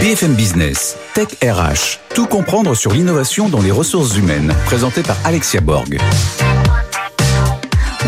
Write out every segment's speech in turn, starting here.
BFM Business, Tech RH, tout comprendre sur l'innovation dans les ressources humaines, présenté par Alexia Borg.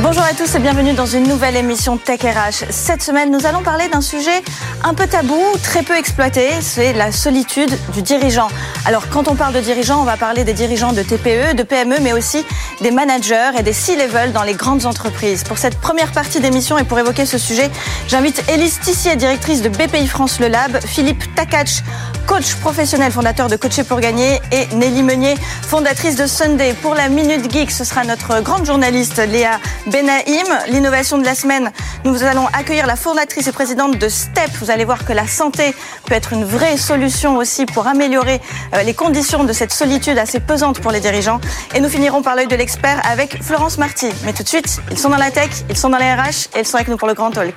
Bonjour à tous et bienvenue dans une nouvelle émission Tech RH. Cette semaine, nous allons parler d'un sujet un peu tabou, très peu exploité, c'est la solitude du dirigeant. Alors quand on parle de dirigeants, on va parler des dirigeants de TPE, de PME, mais aussi des managers et des C-level dans les grandes entreprises. Pour cette première partie d'émission et pour évoquer ce sujet, j'invite Élise Tissier, directrice de BPI France Le Lab, Philippe Takach, coach professionnel fondateur de Coacher pour gagner et Nelly Meunier, fondatrice de Sunday. Pour la Minute Geek, ce sera notre grande journaliste Léa Benaïm. L'innovation de la semaine, nous allons accueillir la fondatrice et présidente de STEP. Vous allez voir que la santé peut être une vraie solution aussi pour améliorer euh, les conditions de cette solitude assez pesante pour les dirigeants. Et nous finirons par l'œil de l'expert avec Florence Marty. Mais tout de suite, ils sont dans la tech, ils sont dans les RH et ils sont avec nous pour le Grand Talk.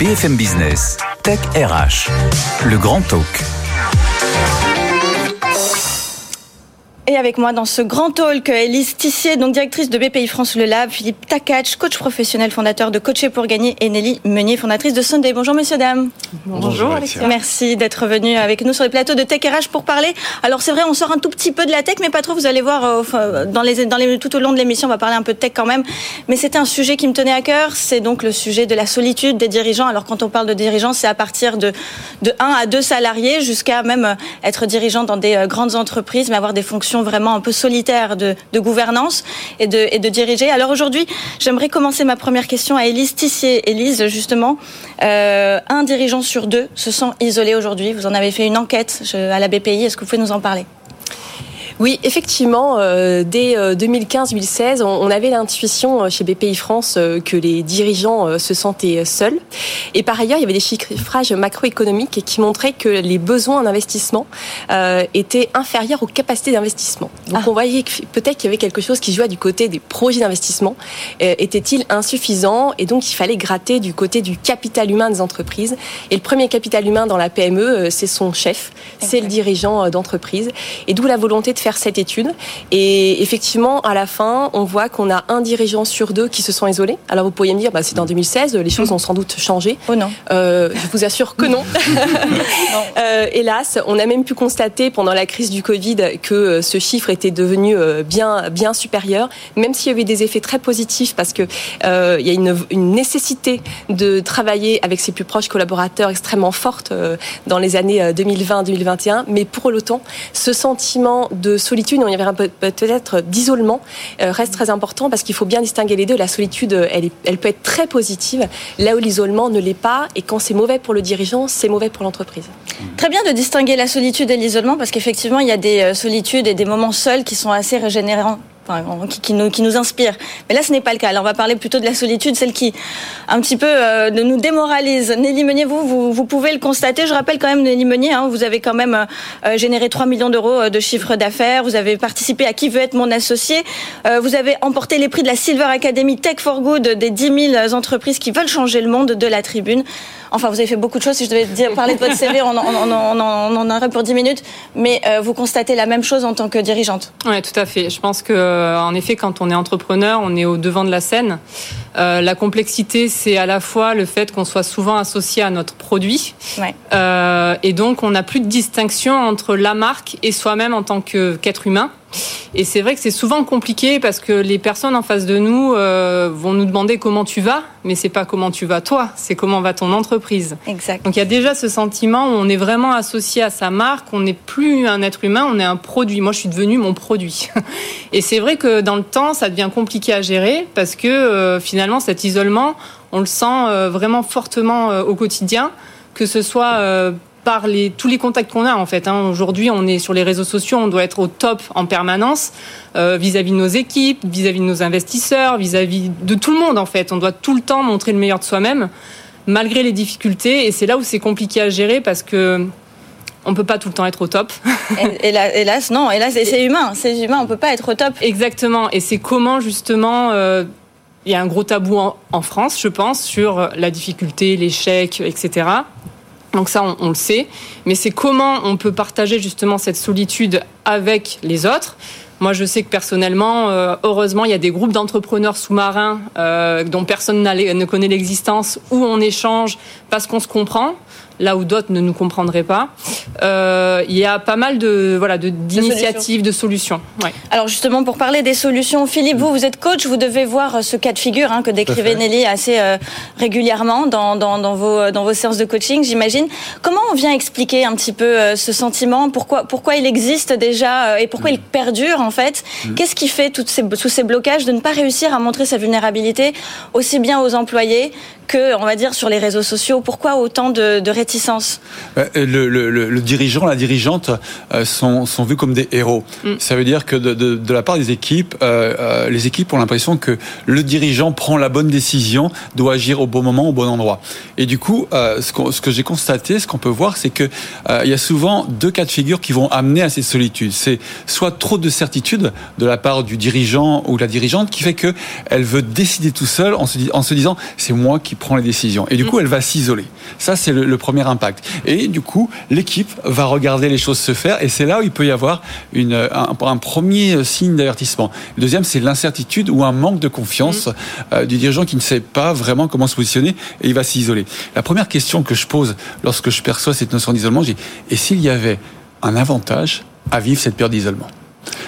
BFM Business, Tech RH, le Grand Talk. Et avec moi dans ce grand talk, Elise Tissier, donc directrice de BPI France Le Lab, Philippe Takach, coach professionnel, fondateur de Coacher pour gagner, et Nelly Meunier, fondatrice de Sunday. Bonjour messieurs, dames. Bonjour, Alexia. Merci d'être venus avec nous sur les plateaux de Tech RH pour parler. Alors c'est vrai, on sort un tout petit peu de la tech, mais pas trop. Vous allez voir, euh, dans les, dans les, tout au long de l'émission, on va parler un peu de tech quand même. Mais c'était un sujet qui me tenait à cœur. C'est donc le sujet de la solitude des dirigeants. Alors quand on parle de dirigeants, c'est à partir de, de 1 à 2 salariés jusqu'à même euh, être dirigeant dans des euh, grandes entreprises, mais avoir des fonctions vraiment un peu solitaires de, gouvernance et de, et de diriger. Alors aujourd'hui, j'aimerais commencer ma première question à Élise Tissier. Élise, justement, euh, un dirigeant sur deux se sent isolé aujourd'hui. Vous en avez fait une enquête à la BPI. Est-ce que vous pouvez nous en parler? Oui, effectivement, euh, dès 2015-2016, on, on, avait l'intuition euh, chez BPI France euh, que les dirigeants euh, se sentaient seuls. Et par ailleurs, il y avait des chiffrages macroéconomiques qui montraient que les besoins d'investissement euh, étaient inférieurs aux capacités d'investissement. Donc ah. on voyait que peut-être qu'il y avait quelque chose qui jouait du côté des projets d'investissement. Était-il insuffisant? Et donc il fallait gratter du côté du capital humain des entreprises. Et le premier capital humain dans la PME, c'est son chef, c'est le dirigeant d'entreprise. Et d'où la volonté de faire cette étude. Et effectivement, à la fin, on voit qu'on a un dirigeant sur deux qui se sont isolés. Alors vous pourriez me dire, bah, c'est en 2016, les choses ont sans doute changé. Oh non. Euh, je vous assure que non. non. Euh, hélas, on a même pu constater pendant la crise du Covid que euh, ce chiffre était devenu bien, bien supérieur, même s'il y avait des effets très positifs parce que euh, il y a une, une, nécessité de travailler avec ses plus proches collaborateurs extrêmement forte dans les années 2020-2021. Mais pour autant, ce sentiment de solitude, on y verra peut-être d'isolement, euh, reste très important parce qu'il faut bien distinguer les deux. La solitude, elle, peut être très positive, là où l'isolement ne l'est pas. Et quand c'est mauvais pour le dirigeant, c'est mauvais pour l'entreprise. Très bien de distinguer la solitude et l'isolement parce qu'effectivement, il y a des euh, solitudes et des moments seuls qui sont assez régénérants enfin, qui, nous, qui inspire. Mais là, ce n'est pas le cas. Alors, on va parler plutôt de la solitude, celle qui un petit peu euh, nous démoralise. Nelly Meunier, vous, vous, pouvez le constater. Je rappelle quand même, Nelly Meunier, hein, vous avez quand même euh, généré 3 millions d'euros euh, de chiffre d'affaires. Vous avez participé à Qui veut être mon associé. Euh, vous avez emporté les prix de la Silver Academy Tech for Good des 10 000 entreprises qui veulent changer le monde de la tribune. Enfin, vous avez fait beaucoup de choses. Si je devais parler de votre CV, on en, on, en aurait pour 10 minutes. Mais euh, vous constatez la même chose en tant que dirigeante. Oui, tout à fait. Je pense que, euh, en effet, quand on est entrepreneur, on est au devant de la scène. Euh, la complexité, c'est à la fois le fait qu'on soit souvent associé à notre produit. Ouais. Euh, et donc, on n'a plus de distinction entre la marque et soi-même en tant qu'être humain. Et c'est vrai que c'est souvent compliqué parce que les personnes en face de nous euh, vont nous demander comment tu vas, mais c'est pas comment tu vas toi, c'est comment va ton entreprise. Exact. Donc il y a déjà ce sentiment où on est vraiment associé à sa marque, on n'est plus un être humain, on est un produit. Moi, je suis devenu mon produit. Et c'est vrai que dans le temps, ça devient compliqué à gérer parce que euh, finalement, cet isolement, on le sent euh, vraiment fortement au quotidien, que ce soit par les, tous les contacts qu'on a en fait. Hein. Aujourd'hui, on est sur les réseaux sociaux, on doit être au top en permanence euh, vis-à-vis de nos équipes, vis-à-vis de nos investisseurs, vis-à-vis de tout le monde en fait. On doit tout le temps montrer le meilleur de soi-même, malgré les difficultés. Et c'est là où c'est compliqué à gérer parce que on peut pas tout le temps être au top. Hélas, non. Hélas, c'est humain. C'est humain. On peut pas être au top. Exactement. Et c'est comment justement. Euh, il y a un gros tabou en France, je pense, sur la difficulté, l'échec, etc. Donc ça, on, le sait. Mais c'est comment on peut partager justement cette solitude avec les autres Moi, je sais que personnellement, euh, heureusement, il y a des groupes d'entrepreneurs sous-marins euh, dont personne ne connaît l'existence, où on échange parce qu'on se comprend là où d'autres ne nous comprendraient pas. Euh, il y a pas mal de voilà d'initiatives, de, solutions. Alors justement, pour parler des solutions, Philippe, vous vous êtes coach, vous devez voir ce cas de figure hein, que décrivait Nelly assez euh, régulièrement dans, dans, vos dans vos séances de coaching, j'imagine. Comment on vient expliquer un petit peu euh, ce sentiment? Pourquoi pourquoi il existe déjà et pourquoi mm. il perdure en fait? Mm. Qu'est-ce qui fait toutes ces, tous ces blocages de ne pas réussir à montrer sa vulnérabilité aussi bien aux employés que, on va dire, sur les réseaux sociaux? Pourquoi autant de, réticence euh, le, dirigeant, la dirigeante euh, sont, sont vus comme des héros. Mm. Ça veut dire que de, la part des équipes, euh, les équipes ont l'impression que le dirigeant prend la bonne décision, doit agir au bon moment, au bon endroit. Et du coup, ce, que, ce que j'ai constaté, ce qu'on peut voir, c'est que il y a souvent deux cas de figure qui vont amener à ces solitudes. C'est soit trop de certitude de la part du dirigeant ou la dirigeante qui fait que elle veut décider tout seul en se, en se disant c'est moi qui prend les décisions. Et du coup, mm. elle va s'isoler. Ça, c'est le, premier impact. Et du coup, l'équipe va regarder les choses se faire. Et c'est là où il peut y avoir une, un, premier signe d'avertissement. Le deuxième, c'est l'incertitude ou un manque de confiance mm. euh, du dirigeant qui ne sait pas vraiment comment se positionner et il va s'isoler. La première question que je pose lorsque je perçois cette notion d'isolement, j'ai et s'il y avait un avantage à vivre cette période d'isolement?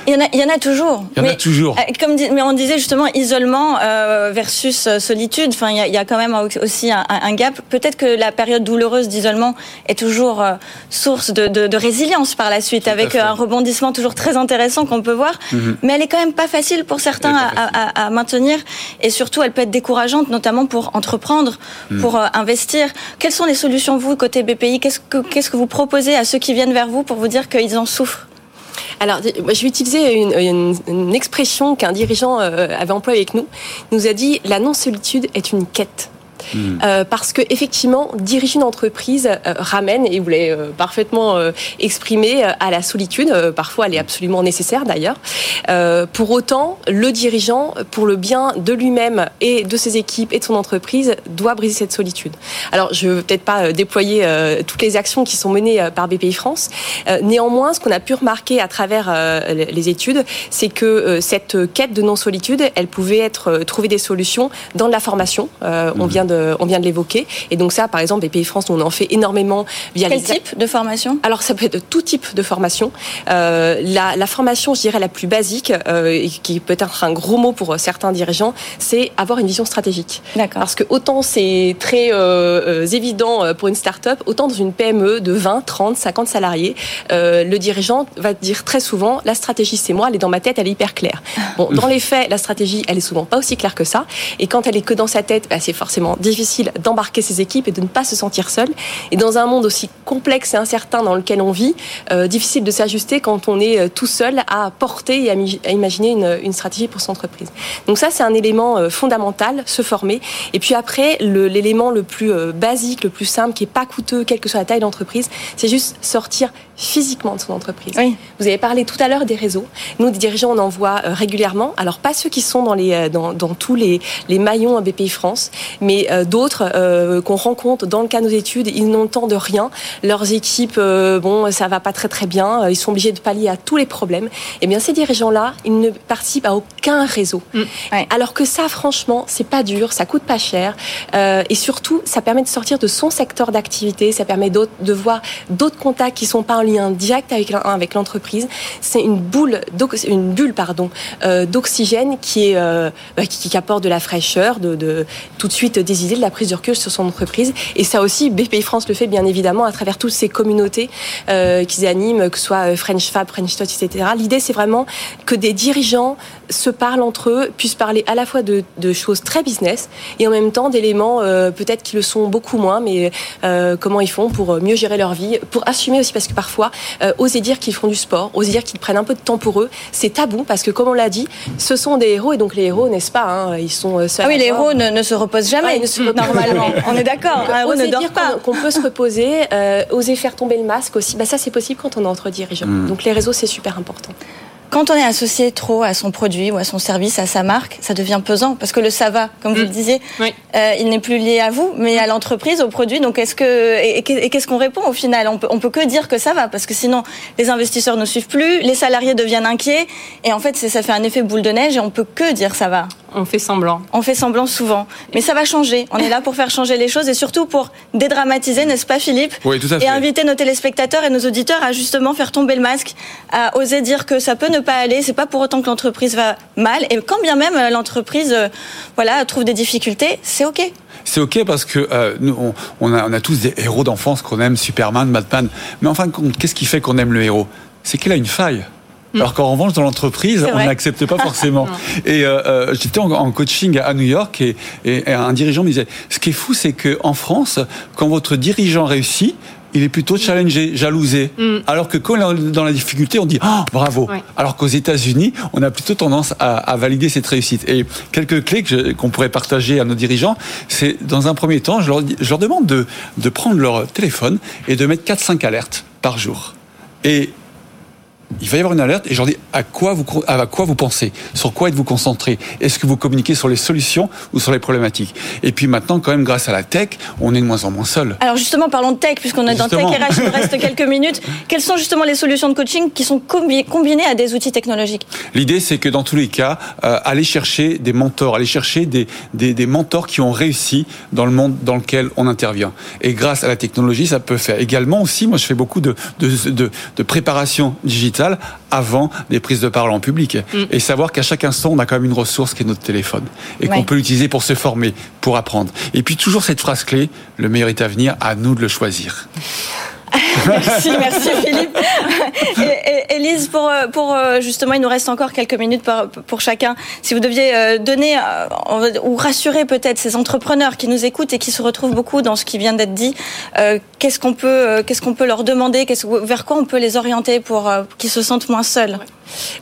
Il y, en a, il y en a toujours. Il y en a toujours. Euh, comme mais on disait justement isolement euh, versus euh, solitude. Enfin, il y, a, il y, a, quand même aussi un, un gap. Peut-être que la période douloureuse d'isolement est toujours source de, de, de, résilience par la suite, avec un rebondissement toujours très intéressant qu'on peut voir. Mhm. Mais elle est quand même pas facile pour certains à, à, à, maintenir, et surtout elle peut être décourageante, notamment pour entreprendre, mhm. pour investir. Quelles sont les solutions vous côté BPI Qu'est-ce que qu'est-ce que vous proposez à ceux qui viennent vers vous pour vous dire qu'ils en souffrent? Alors, je vais utiliser une, expression qu'un dirigeant euh, avait employée avec nous. Il nous a dit la non-solitude est une quête. Hmm. Euh, parce que effectivement, diriger une entreprise euh, ramène, et vous l'avez euh, parfaitement exprimé, à la solitude. parfois, elle est absolument nécessaire d'ailleurs. pour autant, le dirigeant, pour le bien de lui-même et de ses équipes et de son entreprise, doit briser cette solitude. Alors, je ne veux peut-être pas déployer toutes les actions qui sont menées par BPI France. néanmoins, ce qu'on a pu remarquer à travers les études, c'est que cette quête de non-solitude, elle pouvait être trouver des solutions dans la formation. On hmm. vient de on vient de l'évoquer. Et donc ça, par exemple, BPI France, on en fait énormément via Quel type de formation? Alors ça peut être de tout type de formation. Euh, la, formation, je dirais la plus basique, euh, et qui peut être un gros mot pour certains dirigeants, c'est avoir une vision stratégique. Parce que autant c'est très euh, évident pour une start-up, autant dans une PME de 20, 30, 50 salariés, le dirigeant va dire très souvent la stratégie c'est moi, elle est dans ma tête, elle est hyper claire. Bon, dans les faits, la stratégie, elle est souvent pas aussi claire que ça. Et quand elle est que dans sa tête, bah, c'est forcément difficile d'embarquer ses équipes et de ne pas se sentir seul. Et dans un monde aussi complexe et incertain dans lequel on vit, euh, difficile de s'ajuster quand on est euh, tout seul à porter et à, imaginer une, une, stratégie pour son entreprise. Donc ça, c'est un élément euh, fondamental, se former. Et puis après, l'élément le, plus basique, le plus simple, qui est pas coûteux, quelle que soit la taille d'entreprise, c'est juste sortir physiquement de son entreprise. Vous avez parlé tout à l'heure des réseaux. Nous, des dirigeants, on en voit régulièrement. Alors pas ceux qui sont dans les dans, dans tous les, les maillons BPI France, mais d'autres euh, qu'on rencontre dans le cas de nos études, ils n'entendent rien. Leurs équipes, euh, bon, ça va pas très très bien. Ils sont obligés de pallier à tous les problèmes. Eh bien, ces dirigeants-là, ils ne participent à aucun réseau. Mm. Alors que ça, franchement, c'est pas dur, ça coûte pas cher, et surtout, ça permet de sortir de son secteur d'activité. Ça permet de voir d'autres contacts qui sont pas en lien direct avec avec l'entreprise. C'est une boule, une bulle pardon, d'oxygène qui est bah, qui, apporte de la fraîcheur, de, de tout de suite des de la prise de recul sur son entreprise. Et ça aussi, BPI France le fait bien évidemment à travers toutes ces communautés euh, qu'ils animent, que ce soit euh, French Fab, French Tot, etc. L'idée, c'est vraiment que des dirigeants se parlent entre eux, puissent parler à la fois de, choses très business et en même temps d'éléments euh, peut-être qui le sont beaucoup moins, mais euh, comment ils font pour mieux gérer leur vie, pour assumer aussi, parce que parfois, oser dire qu'ils font du sport, oser dire qu'ils prennent un peu de temps pour eux, c'est tabou, parce que comme on l'a dit, ce sont des héros, et donc les héros, n'est-ce pas, hein, ils sont seuls. Ah oui, les héros ne, ne, se reposent jamais normalement. On est d'accord. oser dire qu'on peut se reposer, euh, oser faire tomber le masque aussi. Bah, ça, c'est possible quand on est entre dirigeants. Hmm. Donc les réseaux, c'est super important. Quand on est associé trop à son produit ou à son service, à sa marque, ça devient pesant parce que le ça va, comme vous le disiez, euh, il n'est plus lié à vous, mais à l'entreprise, au produit. Donc, est-ce que et, qu'est-ce qu'on répond au final? On peut on peut que dire que ça va parce que sinon les investisseurs ne suivent plus, les salariés deviennent inquiets et en fait ça fait un effet boule de neige et on peut que dire ça va. On fait semblant. On fait semblant souvent. Mais ça va changer. On est là pour faire changer les choses et surtout pour dédramatiser, n'est-ce pas Philippe Oui, tout à fait. Et inviter nos téléspectateurs et nos auditeurs à justement faire tomber le masque, à oser dire que ça peut ne pas aller. C'est pas pour autant que l'entreprise va mal. Et quand bien même euh, l'entreprise euh, voilà, trouve des difficultés, c'est OK. C'est ok parce que euh, nous, on, a, on a tous des héros d'enfance qu'on aime, Superman, Batman. Mais en fin de compte, qu'est-ce qui fait qu'on aime le héros? C'est qu'il a une faille. Mm. Alors qu'en revanche, dans l'entreprise, on n'accepte pas forcément. et euh, euh, j'étais en, coaching à New York et, et, un dirigeant me disait, ce qui est fou, c'est qu'en France, quand votre dirigeant réussit, il est plutôt challengé, jalousé. Mm. Alors que quand on est dans la difficulté, on dit oh, bravo. Alors qu'aux États-Unis, on a plutôt tendance à, à, valider cette réussite. Et quelques clés qu'on pourrait partager à nos dirigeants, c'est dans un premier temps, je leur, je leur demande de, de prendre leur téléphone et de mettre 4-5 alertes par jour. Et il va y avoir une alerte et je leur dis à quoi vous, à quoi vous pensez? Sur quoi êtes-vous concentré Est-ce que vous communiquez sur les solutions ou sur les problématiques? Et puis maintenant, quand même, grâce à la tech, on est de moins en moins seul. Alors justement, parlons de tech, puisqu'on est dans Tech RH, il nous reste quelques minutes. Quelles sont justement les solutions de coaching qui sont combinées à des outils technologiques? L'idée, c'est que dans tous les cas, euh, aller chercher des mentors, aller chercher des, des, des, mentors qui ont réussi dans le monde dans lequel on intervient. Et grâce à la technologie, ça peut faire. Également aussi, moi, je fais beaucoup de, de, de, de préparation digitale avant des prises de parole en public. Mm. Et savoir qu'à chaque instant, on a quand même une ressource qui est notre téléphone. Et qu'on peut l'utiliser pour se former, pour apprendre. Et puis toujours cette phrase clé, le meilleur est à venir, à nous de le choisir. merci, merci Philippe. Et, Elise, pour, pour euh, justement, il nous reste encore quelques minutes pour, chacun. Si vous deviez euh, donner euh, ou rassurer peut-être ces entrepreneurs qui nous écoutent et qui se retrouvent beaucoup dans ce qui vient d'être dit, qu'est-ce qu'on peut, qu'est-ce qu'on peut leur demander, vers quoi on peut les orienter pour qu'ils se sentent moins seuls?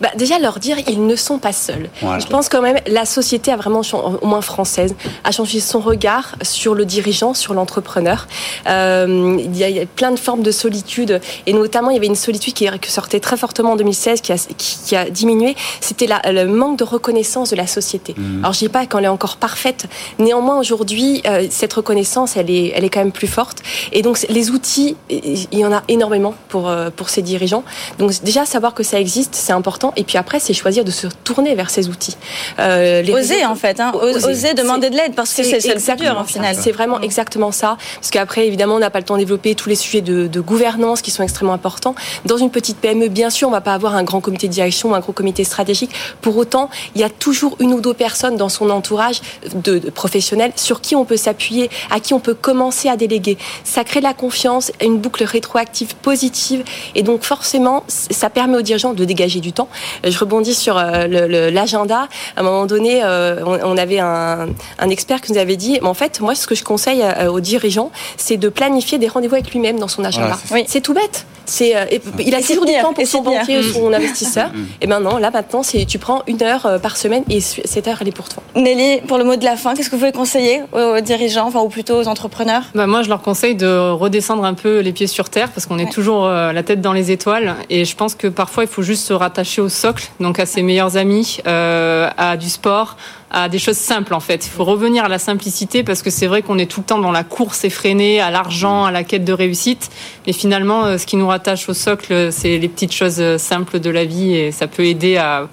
Bah, Déjà, leur dire ils ne sont pas seuls. Je pense quand même la société a vraiment, au moins française, a changé son regard sur le dirigeant, sur l'entrepreneur. Euh, il, y a plein de formes de solitude et notamment il y avait une solitude qui, sortait très fortement en 2016, qui a, qui, a diminué. C'était le manque de reconnaissance de la société. Mmh. Alors je dis pas qu'elle est encore parfaite. Néanmoins aujourd'hui, euh, cette reconnaissance, elle est, elle est quand même plus forte. Et donc les outils, il y en a énormément pour euh, pour ces dirigeants. Donc déjà savoir que ça existe, c'est important. Et puis après, c'est choisir de se tourner vers ces outils. Euh, oser, en fait. Hein. Oser. demander de l'aide parce que c'est le dur, en final. C'est vraiment mm. exactement ça. Parce qu'après, évidemment, on n'a pas le temps de développer tous les sujets de, de, gouvernance qui sont extrêmement importants. Dans une petite PME, bien sûr, on va pas avoir un grand comité de direction ou un gros comité stratégique. Pour autant, il y a toujours une ou deux personnes dans son entourage de, de professionnels sur qui on peut s'appuyer, à qui on peut commencer à déléguer. Ça crée de la confiance, une boucle rétroactive positive. Et donc, forcément, ça permet aux dirigeants de dégager du temps. Je rebondis sur euh, l'agenda. À un moment donné, euh, on, avait un, expert qui nous avait dit, en fait, moi, ce que je conseille euh, aux dirigeants, c'est de planifier des rendez-vous avec lui-même dans son agenda. c'est tout bête. C'est, il a toujours du temps pour son banquier ou son investisseur. et maintenant, là, maintenant, c'est tu prends une heure par semaine et cette heure, elle est pour toi. Nelly, pour le mot de la fin, qu'est-ce que vous pouvez conseiller aux dirigeants, enfin, ou plutôt aux entrepreneurs? Bah, Moi, je leur conseille de redescendre un peu les pieds sur terre parce qu'on est toujours la tête dans les étoiles. Et je pense que parfois, il faut juste se rattacher au socle, donc à ses meilleurs amis, euh, à du sport, à des choses simples en fait. Il faut revenir à la simplicité parce que c'est vrai qu'on est tout le temps dans la course effrénée, à l'argent, à la quête de réussite. Mais finalement, euh, ce qui nous rattache au socle, c'est les petites choses euh, simples de la vie et ça peut aider à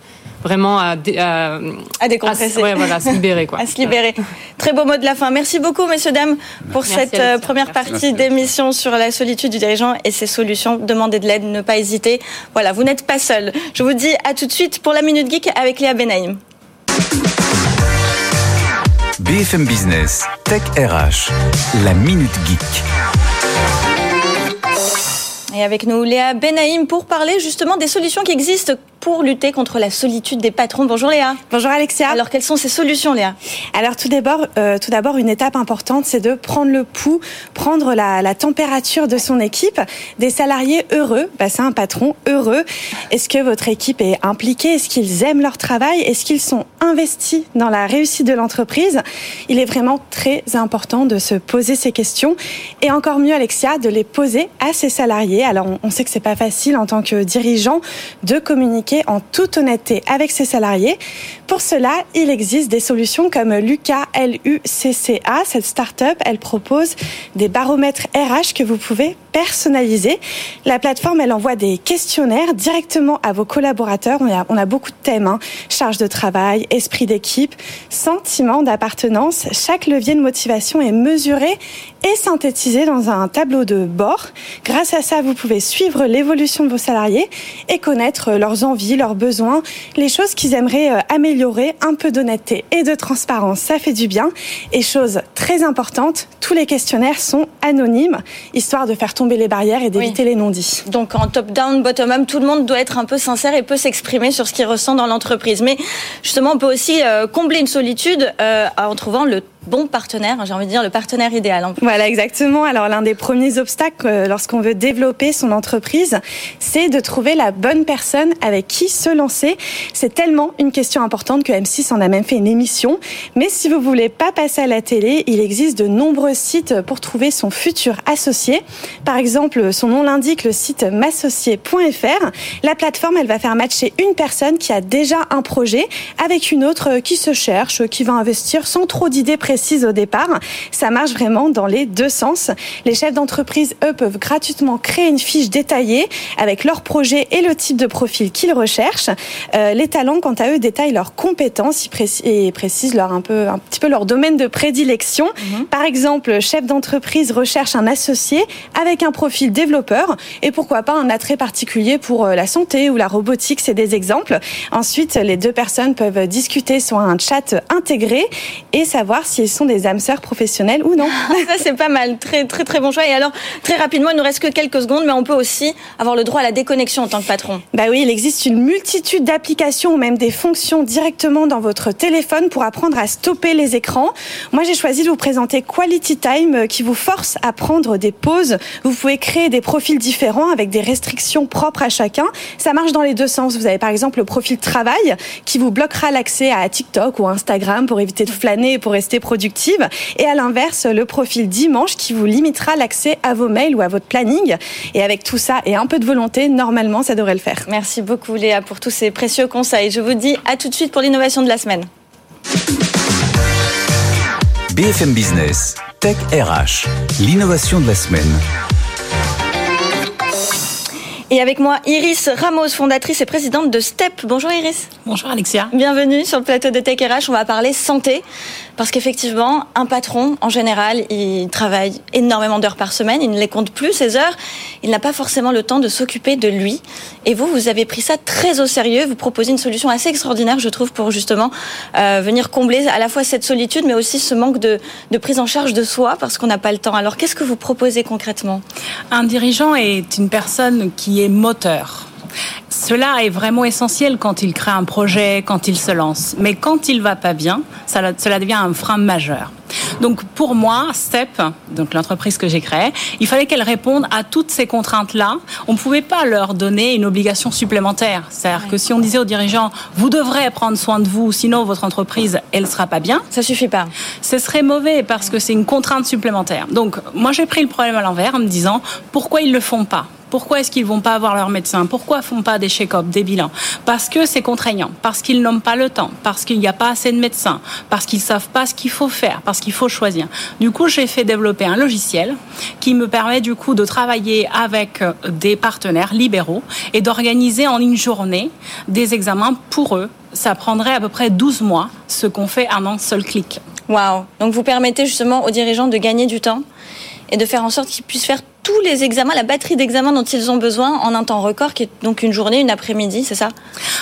vraiment à, à, à décompresser. À, voilà, se libérer. Quoi. à se libérer. Très beau mot de la fin. Merci beaucoup, messieurs, dames, pour cette euh, première partie d'émission sur la solitude du dirigeant et ses solutions. Demandez de l'aide, ne pas hésiter. Voilà, vous n'êtes pas seul. Je vous dis à tout de suite pour la Minute Geek avec Léa Benaïm. BFM Business, Tech RH, la Minute Geek. Et avec nous, Léa Benaïm, pour parler justement des solutions qui existent pour lutter contre la solitude des patrons. Bonjour Léa. Bonjour Alexia. Alors quelles sont ces solutions Léa? Alors tout d'abord, euh, tout d'abord une étape importante, c'est de prendre le pouls, prendre la, la, température de son équipe, des salariés heureux. Bah, c'est un patron heureux. Est-ce que votre équipe est impliquée? Est-ce qu'ils aiment leur travail? Est-ce qu'ils sont investis dans la réussite de l'entreprise? Il est vraiment très important de se poser ces questions et encore mieux Alexia de les poser à ses salariés. Alors on, on sait que c'est pas facile en tant que dirigeant de communiquer en toute honnêteté avec ses salariés. Pour cela, il existe des solutions comme L-U-C-C-A. Cette start-up, elle propose des baromètres RH que vous pouvez personnaliser. La plateforme, elle envoie des questionnaires directement à vos collaborateurs. On a, on a beaucoup de thèmes, hein. charge de travail, esprit d'équipe, sentiment d'appartenance. Chaque levier de motivation est mesuré et synthétisé dans un tableau de bord. Grâce à ça, vous pouvez suivre l'évolution de vos salariés et connaître leurs envies, leurs besoins, les choses qu'ils aimeraient euh, améliorer, un peu d'honnêteté et de transparence, ça fait du bien. Et chose très importante, tous les questionnaires sont anonymes, histoire de faire tomber les barrières et d'éviter les non-dits. Donc en top-down, bottom-up, tout le monde doit être un peu sincère et peut s'exprimer sur ce qu'il ressent dans l'entreprise. Mais justement, on peut aussi euh, combler une solitude euh, en trouvant le bon partenaire, j'ai envie de dire le partenaire idéal. Voilà, exactement. Alors l'un des premiers obstacles euh, lorsqu'on veut développer son entreprise, c'est de trouver la bonne personne avec qui se lancer. C'est tellement une question importante que M6 en a même fait une émission. Mais si vous voulez pas passer à la télé, il existe de nombreux sites pour trouver son futur associé. Par exemple, son nom l'indique, le site m'associer.fr. La plateforme, elle va faire matcher une personne qui a déjà un projet avec une autre qui se cherche, qui va investir sans trop d'idées précises au départ. Ça marche vraiment dans les deux sens. Les chefs d'entreprise, eux, peuvent gratuitement créer une fiche détaillée avec leur projet et le type de profil qu'ils recherchent. Euh, les talents, quant à eux, détaillent leurs compétences et précisent leur un peu, un petit peu leur domaine de prédilection. Mhm. Par exemple, chef d'entreprise recherche un associé avec un profil développeur et pourquoi pas un attrait particulier pour euh, la santé ou la robotique, c'est des exemples. Ensuite, les deux personnes peuvent discuter sur un chat intégré et savoir si sont des âmes sœurs professionnelles ou non. Ça, c'est pas mal. Très, très, très bon choix. Et alors, très rapidement, il nous reste que quelques secondes, mais on peut aussi avoir le droit à la déconnexion en tant que patron. Bah oui, il existe une multitude d'applications ou même des fonctions directement dans votre téléphone pour apprendre à stopper les écrans. Moi, j'ai choisi de vous présenter Quality Time euh, qui vous force à prendre des pauses. Vous pouvez créer des profils différents avec des restrictions propres à chacun. Ça marche dans les deux sens. Vous avez par exemple le profil travail qui vous bloquera l'accès à TikTok ou Instagram pour éviter de flâner et pour rester productif et à l'inverse, le profil dimanche qui vous limitera l'accès à vos mails ou à votre planning. Et avec tout ça et un peu de volonté, normalement, ça devrait le faire. Merci beaucoup Léa pour tous ces précieux conseils. Je vous dis à tout de suite pour l'innovation de la semaine. BFM Business, Tech RH, l'innovation de la semaine. Et avec moi, Iris Ramos, fondatrice et présidente de STEP. Bonjour Iris. Bonjour Alexia. Bienvenue sur le plateau de Tech RH. On va parler santé. Parce qu'effectivement, un patron, en général, il travaille énormément d'heures par semaine. Il ne les compte plus, ces heures. Il n'a pas forcément le temps de s'occuper de lui. Et vous, vous avez pris ça très au sérieux. Vous proposez une solution assez extraordinaire, je trouve, pour justement euh, venir combler à la fois cette solitude, mais aussi ce manque de, de prise en charge de soi parce qu'on n'a pas le temps. Alors, qu'est-ce que vous proposez concrètement? Un dirigeant est une personne qui est moteur. Cela est vraiment essentiel quand il crée un projet, quand il se lance. Mais quand il va pas bien, ça, cela devient un frein majeur. Donc pour moi, Step, donc l'entreprise que j'ai créée, il fallait qu'elle réponde à toutes ces contraintes-là. On ne pouvait pas leur donner une obligation supplémentaire. C'est-à-dire que si on disait aux dirigeants, vous devrez prendre soin de vous, sinon votre entreprise, elle sera pas bien. Ça suffit pas. Ce serait mauvais parce que c'est une contrainte supplémentaire. Donc moi j'ai pris le problème à l'envers en me disant, pourquoi ils le font pas? Pourquoi est-ce qu'ils vont pas avoir leur médecin? Pourquoi font pas des check-up, des bilans? Parce que c'est contraignant, parce qu'ils n'ont pas le temps, parce qu'il n'y a pas assez de médecins, parce qu'ils savent pas ce qu'il faut faire, parce qu'il faut choisir. Du coup, j'ai fait développer un logiciel qui me permet du coup de travailler avec euh, des partenaires libéraux et d'organiser en une journée des examens pour eux. Ça prendrait à peu près 12 mois, ce qu'on fait en un seul clic. Waouh Donc vous permettez justement aux dirigeants de gagner du temps et de faire en sorte qu'ils puissent faire tous les examens, la batterie d'examens dont ils ont besoin en un temps record, qui est donc une journée, une après-midi, c'est ça?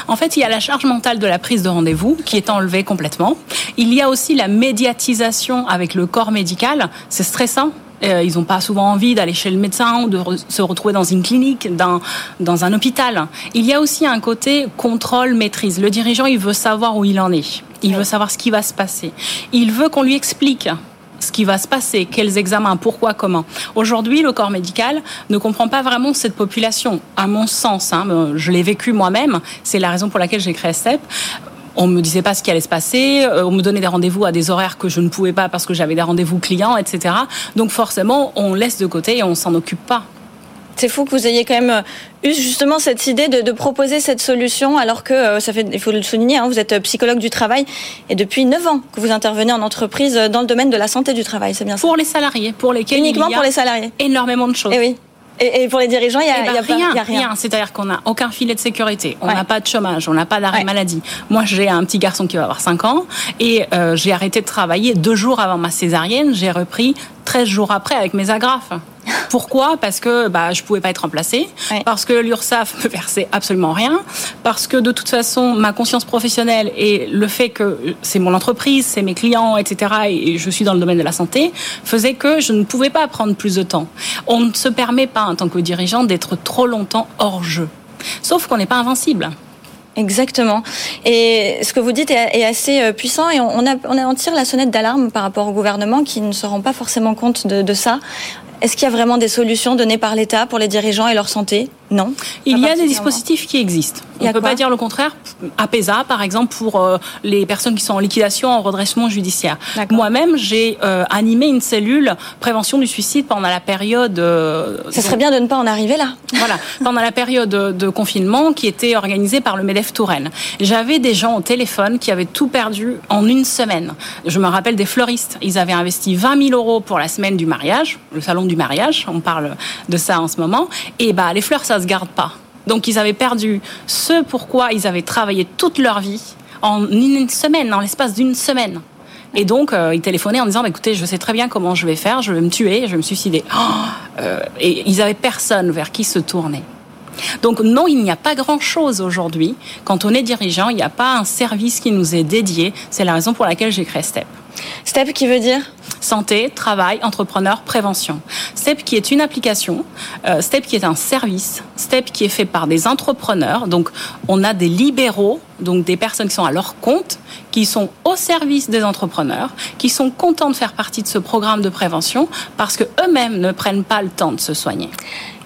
En fait, il y a la charge mentale de la prise de rendez-vous qui est enlevée complètement. Il y a aussi la médiatisation avec le corps médical. C'est stressant euh, ils n'ont pas souvent envie d'aller chez le médecin ou de se retrouver dans une clinique, dans, dans un hôpital. Il y a aussi un côté contrôle, maîtrise. Le dirigeant, il veut savoir où il en est. Il veut savoir ce qui va se passer. Il veut qu'on lui explique ce qui va se passer, quels examens, pourquoi, comment. Aujourd'hui, le corps médical ne comprend pas vraiment cette population, à mon sens. Hein, je l'ai vécu moi-même, c'est la raison pour laquelle j'ai créé STEP. On me disait pas ce qui allait se passer, euh, on me donnait des rendez-vous à des horaires que je ne pouvais pas parce que j'avais des rendez-vous clients, etc. Donc forcément, on laisse de côté et on s'en occupe pas. C'est fou que vous ayez quand même euh, eu justement cette idée de, de proposer cette solution, alors que euh, ça fait, il faut le souligner, hein, vous êtes psychologue du travail et depuis 9 ans que vous intervenez en entreprise dans le domaine de la santé du travail, c'est bien ça? Pour les salariés, pour lesquels uniquement il y a pour les salariés, énormément de choses. Et oui. Et, pour les dirigeants, il y a, Eh ben, a pas- rien, il y a rien. rien. C'est-à-dire qu'on n'a aucun filet de sécurité, on Ouais. n'a pas de chômage, on n'a pas d'arrêt Ouais. maladie. Moi, j'ai un petit garçon qui va avoir 5 ans et euh, j'ai arrêté de travailler deux jours avant ma césarienne. J'ai repris 13 jours après avec mes agrafes. Pourquoi? Parce que bah, je pouvais pas être remplacée, Ouais. parce que l'URSSAF me versait absolument rien, parce que de toute façon, ma conscience professionnelle et le fait que c'est mon entreprise, c'est mes clients, etc., et je suis dans le domaine de la santé, faisait que je ne pouvais pas prendre plus de temps. On ne se permet pas, en tant que dirigeant, d'être trop longtemps hors jeu. Sauf qu'on n'est pas invincible. Exactement. Et ce que vous dites est, assez euh, puissant et on, on tire la sonnette d'alarme par rapport au gouvernement qui ne se rend pas forcément compte de, de ça. Est-ce qu'il y a vraiment des solutions données par l'État pour les dirigeants et leur santé? Non. Il y a des dispositifs qui existent. On ne peut pas dire le contraire. APESA, par exemple, pour euh, les personnes qui sont en liquidation, en redressement judiciaire. Moi-même, j'ai euh, animé une cellule prévention du suicide pendant la période. euh, Ça serait bien de ne pas en arriver là. voilà, pendant la période de confinement qui était organisée par le MEDEF Touraine. J'avais des gens au téléphone qui avaient tout perdu en une semaine. Je me rappelle des fleuristes. Ils avaient investi 20 000 euros pour la semaine du mariage, le salon du mariage. On parle de ça en ce moment. Et bah, les fleurs, ça se garde pas. Donc, ils avaient perdu ce pourquoi ils avaient travaillé toute leur vie en une semaine, en l'espace d'une semaine. Et donc, euh, ils téléphonaient en disant, bah, écoutez, je sais très bien comment je vais faire, je vais me tuer, je vais me suicider. Oh Euh, et ils avaient personne vers qui se tourner. Donc non, il n'y a pas grand-chose aujourd'hui. Quand on est dirigeant, il n'y a pas un service qui nous est dédié. C'est la raison pour laquelle j'ai créé STEP. STEP qui veut dire Santé, travail, entrepreneur, prévention. STEP qui est une application, euh, STEP qui est un service, STEP qui est fait par des entrepreneurs. Donc on a des libéraux, donc des personnes qui sont à leur compte, qui sont au service des entrepreneurs, qui sont contents de faire partie de ce programme de prévention parce que eux-mêmes ne prennent pas le temps de se soigner.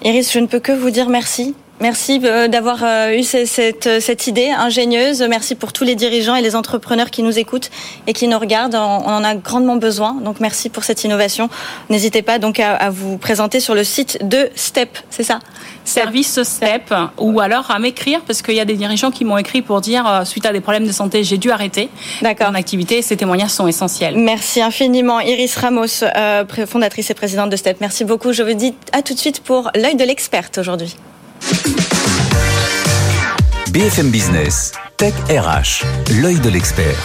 Iris, je ne peux que vous dire merci. Merci euh, d'avoir euh, eu cette, euh, cette idée ingénieuse. Merci pour tous les dirigeants et les entrepreneurs qui nous écoutent et qui nous regardent. On en a grandement besoin. Donc merci pour cette innovation. N'hésitez pas donc à, à vous présenter sur le site de STEP, c'est ça? Service STEP ou alors à m'écrire parce qu'il y a des dirigeants qui m'ont écrit pour dire suite à des problèmes de santé j'ai dû arrêter mon activité ces témoignages sont essentiels Merci infiniment Iris Ramos, fondatrice et présidente de STEP. Merci beaucoup. Je vous dis à tout de suite pour l'œil de l'experte aujourd'hui. BFM Business, Tech RH, l'œil de l'expert.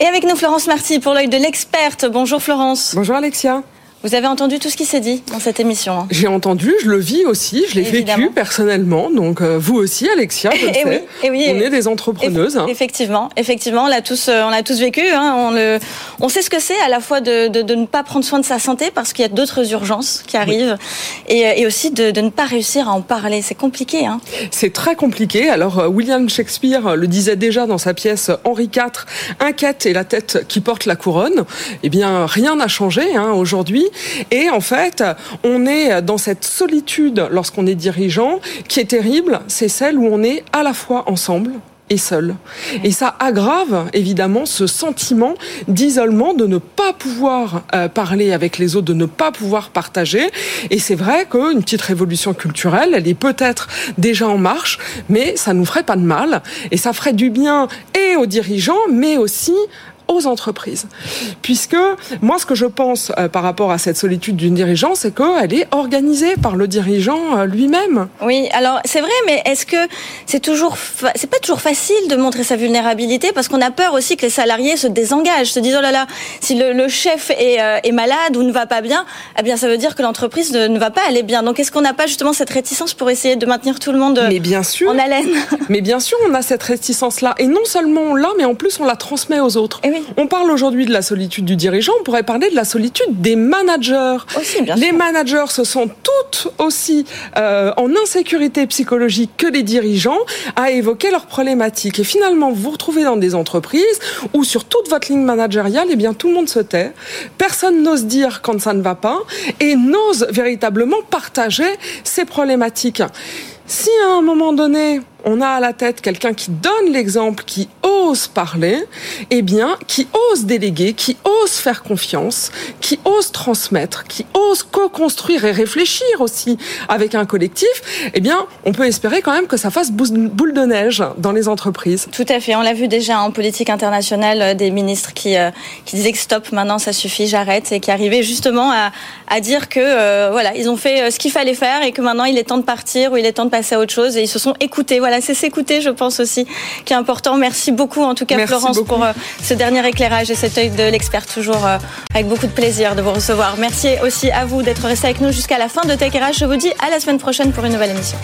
Et avec nous Florence Marty pour l'œil de l'experte. Bonjour Florence. Bonjour Alexia. Vous avez entendu tout ce qui s'est dit dans cette émission. hein J'ai entendu, je le vis aussi, je l'ai vécu personnellement, donc euh, vous aussi Alexia, je le Eh sais. oui, eh oui, on eh oui. est des entrepreneuses. hein. Effectivement, effectivement, on l'a tous, euh, on l'a tous vécu. Hein, on, le, on sait ce que c'est à la fois de, de, de ne pas prendre soin de sa santé parce qu'il y a d'autres urgences qui arrivent, et, euh, et aussi de, de ne pas réussir à en parler. C'est compliqué. C'est très compliqué. Alors William Shakespeare le disait déjà dans sa pièce Henri IV, un quête et la tête qui porte la couronne. Eh bien, rien n'a changé aujourd'hui. Et en fait, on est dans cette solitude lorsqu'on est dirigeant qui est terrible. C'est celle où on est à la fois ensemble et seul. Et ça aggrave évidemment ce sentiment d'isolement, de ne pas pouvoir euh, parler avec les autres, de ne pas pouvoir partager. Et c'est vrai qu'une petite révolution culturelle, elle est peut-être déjà en marche, mais ça nous ferait pas de mal. Et ça ferait du bien et aux dirigeants, mais aussi aux entreprises. Puisque moi, ce que je pense euh, par rapport à cette solitude d'une dirigeant, c'est qu'elle est organisée par le dirigeant euh, lui-même. Oui, alors c'est vrai, mais est-ce que c'est toujours, fa- c'est pas toujours facile de montrer sa vulnérabilité? Parce qu'on a peur aussi que les salariés se désengagent, se disent oh là là, si le, le chef est, euh, est malade ou ne va pas bien, eh bien ça veut dire que l'entreprise ne, ne va pas aller bien. Donc est-ce qu'on n'a pas justement cette réticence pour essayer de maintenir tout le monde Mais bien sûr. en haleine? Mais bien sûr, on a cette réticence-là. Et non seulement on l'a, mais en plus on la transmet aux autres. Eh oui. On parle aujourd'hui de la solitude du dirigeant, on pourrait parler de la solitude des managers. Aussi, bien les sûr. managers se sentent toutes aussi euh, en insécurité psychologique que les dirigeants à évoquer leurs problématiques. Et finalement, vous vous retrouvez dans des entreprises où sur toute votre ligne managériale, eh bien tout le monde se tait. Personne n'ose dire quand ça ne va pas et n'ose véritablement partager ses problématiques. Si à un moment donné, on a à la tête quelqu'un qui donne l'exemple, qui ose parler, eh bien, qui ose déléguer, qui ose faire confiance, qui ose transmettre, qui ose co-construire et réfléchir aussi avec un collectif, eh bien, on peut espérer quand même que ça fasse boule de neige dans les entreprises. Tout à fait. On l'a vu déjà en politique internationale, euh, des ministres qui, euh, qui disaient que stop, maintenant ça suffit, j'arrête, et qui arrivaient justement à, dire que euh, voilà, ils ont fait ce qu'il fallait faire et que maintenant il est temps de partir ou il est temps de passer à autre chose et ils se sont écoutés. C'est s'écouter, je pense aussi, qui est important. Merci beaucoup en tout cas Florence pour ce dernier éclairage et cet œil de l'expert toujours avec beaucoup de plaisir de vous recevoir. Merci aussi à vous d'être resté avec nous jusqu'à la fin de Tech RH. Je vous dis à la semaine prochaine pour une nouvelle émission.